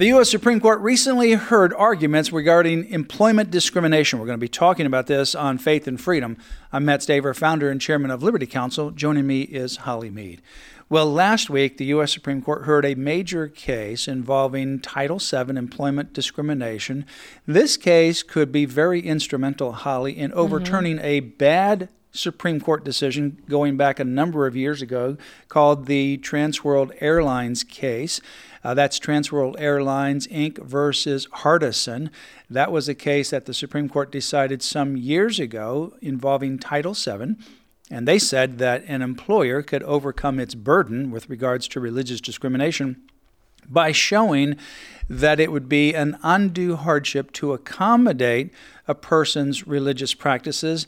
The U.S. Supreme Court recently heard arguments regarding employment discrimination. We're going to be talking about this on Faith and Freedom. I'm Mat Staver, founder and chairman of Liberty Counsel. Joining me is Holly Mead. Well, last week, the U.S. Supreme Court heard a major case involving Title VII employment discrimination. This case could be very instrumental, Holly, in overturning mm-hmm. a bad Supreme Court decision going back a number of years ago called the Trans World Airlines case. Uh, that's Trans World Airlines Inc. versus Hardison. That was a case that the Supreme Court decided some years ago involving Title VII. And they said that an employer could overcome its burden with regards to religious discrimination by showing that it would be an undue hardship to accommodate a person's religious practices,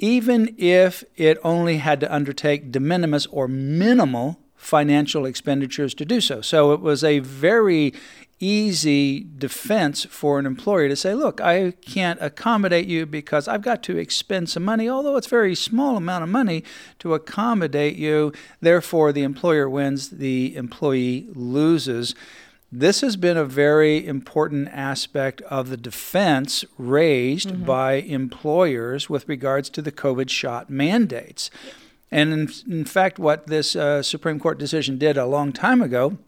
even if it only had to undertake de minimis or minimal financial expenditures to do so. So it was a very easy defense for an employer to say, look, I can't accommodate you because I've got to expend some money, although it's a very small amount of money to accommodate you. Therefore, the employer wins, the employee loses. This has been a very important aspect of the defense raised mm-hmm. by employers with regards to the COVID shot mandates. And in, in fact, what this uh, Supreme Court decision did a long time ago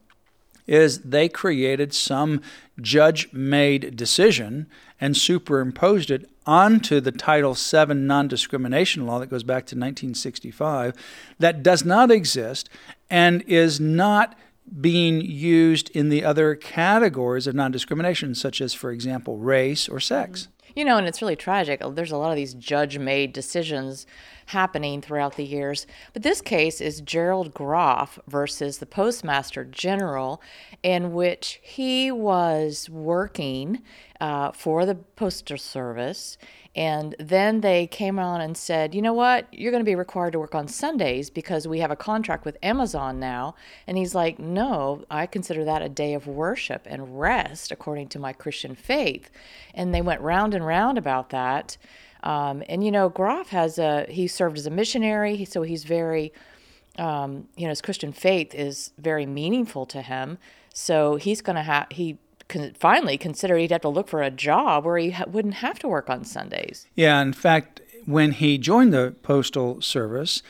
is they created some judge made decision and superimposed it onto the Title VII non discrimination law that goes back to 1965 that does not exist and is not being used in the other categories of non discrimination, such as, for example, race or sex. Mm-hmm. You know, and it's really tragic. There's a lot of these judge made decisions happening throughout the years. But this case is Gerald Groff versus the Postmaster General, in which he was working uh, for the Postal Service. And then they came on and said, you know what? You're going to be required to work on Sundays because we have a contract with Amazon now. And he's like, no, I consider that a day of worship and rest according to my Christian faith. And they went round and round about that. Um, and you know, Groff has a he served as a missionary, so he's very, um, you know, his Christian faith is very meaningful to him. So he's going to have he con- finally considered he'd have to look for a job where he ha- wouldn't have to work on Sundays. Yeah, in fact, when he joined the postal service,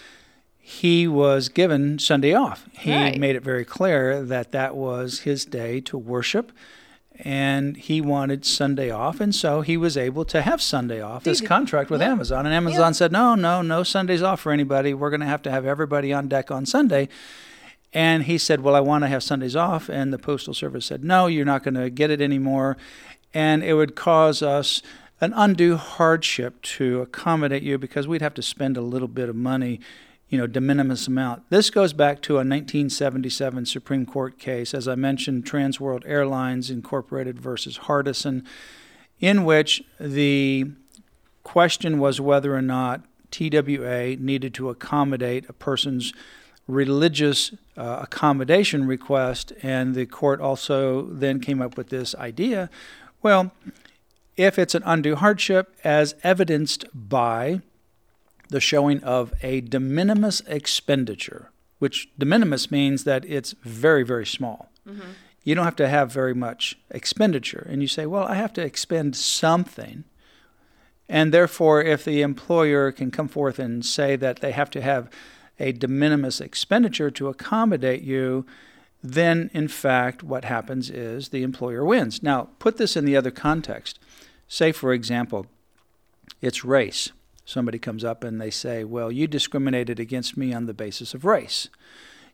he was given Sunday off. He right. made it very clear that that was his day to worship and he wanted Sunday off, and so he was able to have Sunday off. This contract with yeah. Amazon, and Amazon yeah. said, "No, no, no Sundays off for anybody. We're going to have to have everybody on deck on Sunday." And he said, "Well, I want to have Sundays off," and the postal service said, "No, you're not going to get it anymore," and it would cause us an undue hardship to accommodate you because we'd have to spend a little bit of money you know, de minimis amount. This goes back to a 1977 Supreme Court case, as I mentioned, Trans World Airlines Incorporated versus Hardison, in which the question was whether or not TWA needed to accommodate a person's religious uh, accommodation request, and the court also then came up with this idea well, if it's an undue hardship, as evidenced by the showing of a de minimis expenditure, which de minimis means that it's very, very small. Mm-hmm. You don't have to have very much expenditure. And you say, well, I have to expend something. And therefore, if the employer can come forth and say that they have to have a de minimis expenditure to accommodate you, then in fact, what happens is the employer wins. Now, put this in the other context. Say, for example, it's race somebody comes up and they say, Well, you discriminated against me on the basis of race.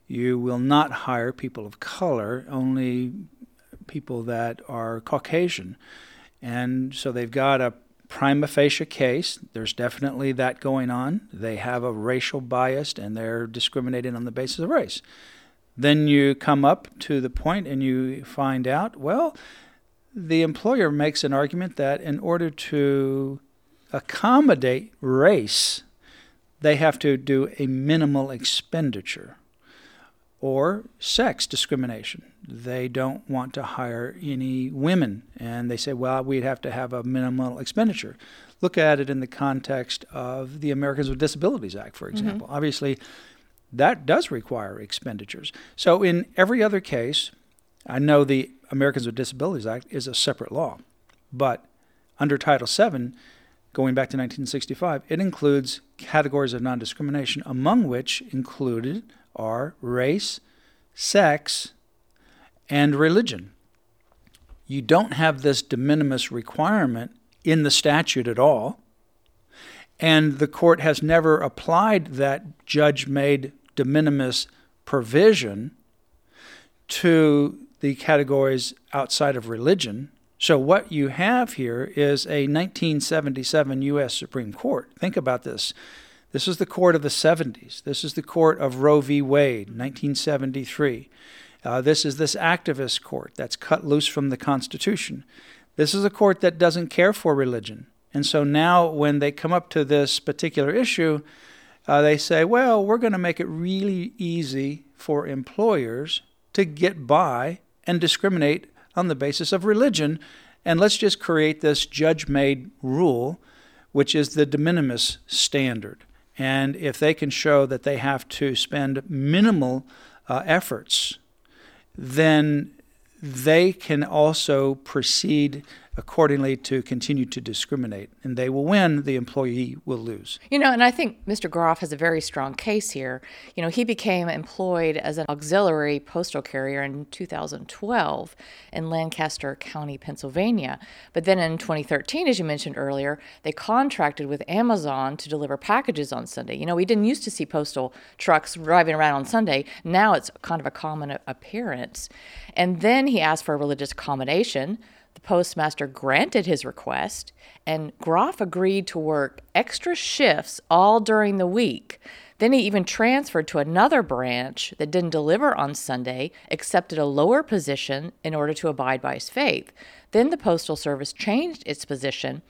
You will not hire people of color, only people that are Caucasian. And so they've got a prima facie case. There's definitely that going on. They have a racial bias and they're discriminating on the basis of race. Then you come up to the point and you find out, well, the employer makes an argument that in order to accommodate race, they have to do a minimal expenditure or sex discrimination. They don't want to hire any women, and they say, well, we'd have to have a minimal expenditure. Look at it in the context of the Americans with Disabilities Act, for mm-hmm. example. Mm-hmm. Obviously, that does require expenditures. So, in every other case, I know the Americans with Disabilities Act is a separate law, but under Title VII, going back to 1965, it includes categories of non discrimination, among which included are race, sex, and religion. You don't have this de minimis requirement in the statute at all. And the court has never applied that judge made de minimis provision to the categories outside of religion. So, what you have here is a 1977 U.S. Supreme Court. Think about this. This is the court of the 70s. This is the court of Roe v. Wade, 1973. Uh, this is this activist court that's cut loose from the Constitution. This is a court that doesn't care for religion. And so now, when they come up to this particular issue, uh, they say, well, we're going to make it really easy for employers to get by and discriminate on the basis of religion. And let's just create this judge made rule, which is the de minimis standard. And if they can show that they have to spend minimal uh, efforts, then they can also proceed accordingly to continue to discriminate. And they will win, the employee will lose. You know, and I think Mr. Groff has a very strong case here. You know, he became employed as an auxiliary postal carrier in 2012 in Lancaster County, Pennsylvania. But then in 2013, as you mentioned earlier, they contracted with Amazon to deliver packages on Sunday. You know, we didn't used to see postal trucks driving around on Sunday. Now it's kind of a common appearance. And then he asked for a religious accommodation the postmaster granted his request, and Groff agreed to work extra shifts all during the week. Then he even transferred to another branch that didn't deliver on Sunday, accepted a lower position in order to abide by his faith. Then the Postal Service changed its position,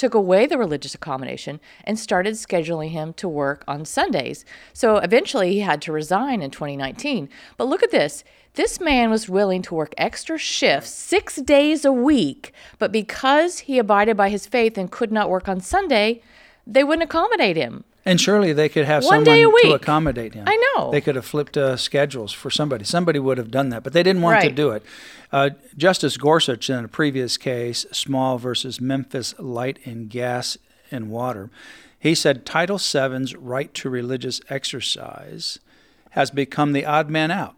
took away the religious accommodation, and started scheduling him to work on Sundays. So eventually he had to resign in 2019. But look at this this man was willing to work extra shifts six days a week, but because he abided by his faith and could not work on Sunday, they wouldn't accommodate him. And surely they could have One someone to accommodate him. I know. They could have flipped uh, schedules for somebody. Somebody would have done that, but they didn't want right. to do it. Uh, Justice Gorsuch, in a previous case, Small versus Memphis Light and Gas and Water, he said Title VII's right to religious exercise has become the odd man out.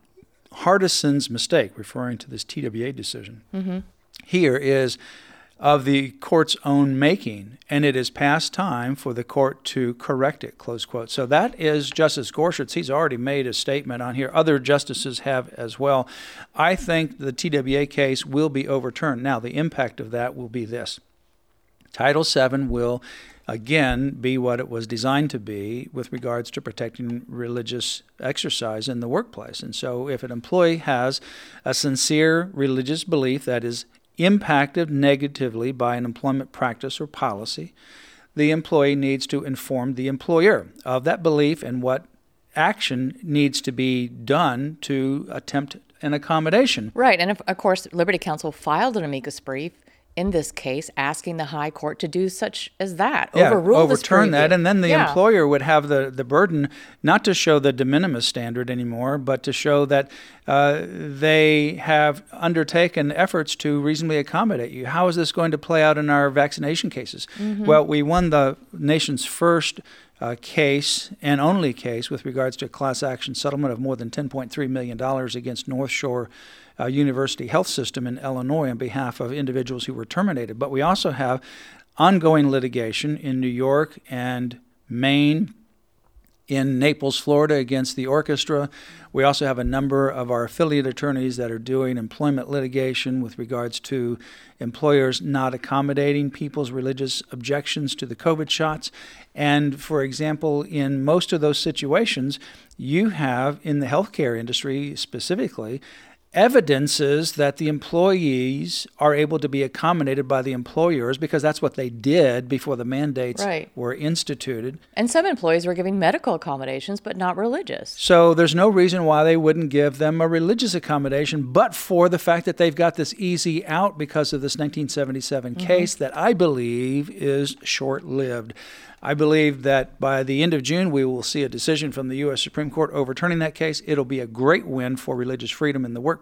Hardison's mistake, referring to this TWA decision, mm-hmm. here is of the court's own making, and it is past time for the court to correct it, close quote. So that is Justice Gorsuch. He's already made a statement on here. Other justices have as well. I think the TWA case will be overturned. Now, the impact of that will be this Title VII will again be what it was designed to be with regards to protecting religious exercise in the workplace. And so, if an employee has a sincere religious belief that is impacted negatively by an employment practice or policy, the employee needs to inform the employer of that belief and what action needs to be done to attempt an accommodation. Right. And of, course, Liberty Counsel filed an amicus brief in this case, asking the high court to do such as that, yeah, overrule overturn that, and then the yeah. employer would have the, the burden not to show the de minimis standard anymore, but to show that uh, they have undertaken efforts to reasonably accommodate you. How is this going to play out in our vaccination cases? Mm-hmm. Well, we won the nation's first uh, case and only case with regards to a class action settlement of more than $10.3 million against North Shore uh, University Health System in Illinois on behalf of individuals who were terminated. But we also have ongoing litigation in New York and Maine, in Naples, Florida, against the orchestra. We also have a number of our affiliate attorneys that are doing employment litigation with regards to employers not accommodating people's religious objections to the COVID shots. And for example, in most of those situations, you have in the healthcare industry specifically evidences that the employees are able to be accommodated by the employers because that's what they did before the mandates right. were instituted. And some employees were giving medical accommodations, but not religious. So there's no reason why they wouldn't give them a religious accommodation, but for the fact that they've got this easy out because of this 1977 mm-hmm. case that I believe is short lived. I believe that by the end of June, we will see a decision from the U.S. Supreme Court overturning that case. It'll be a great win for religious freedom in the workplace.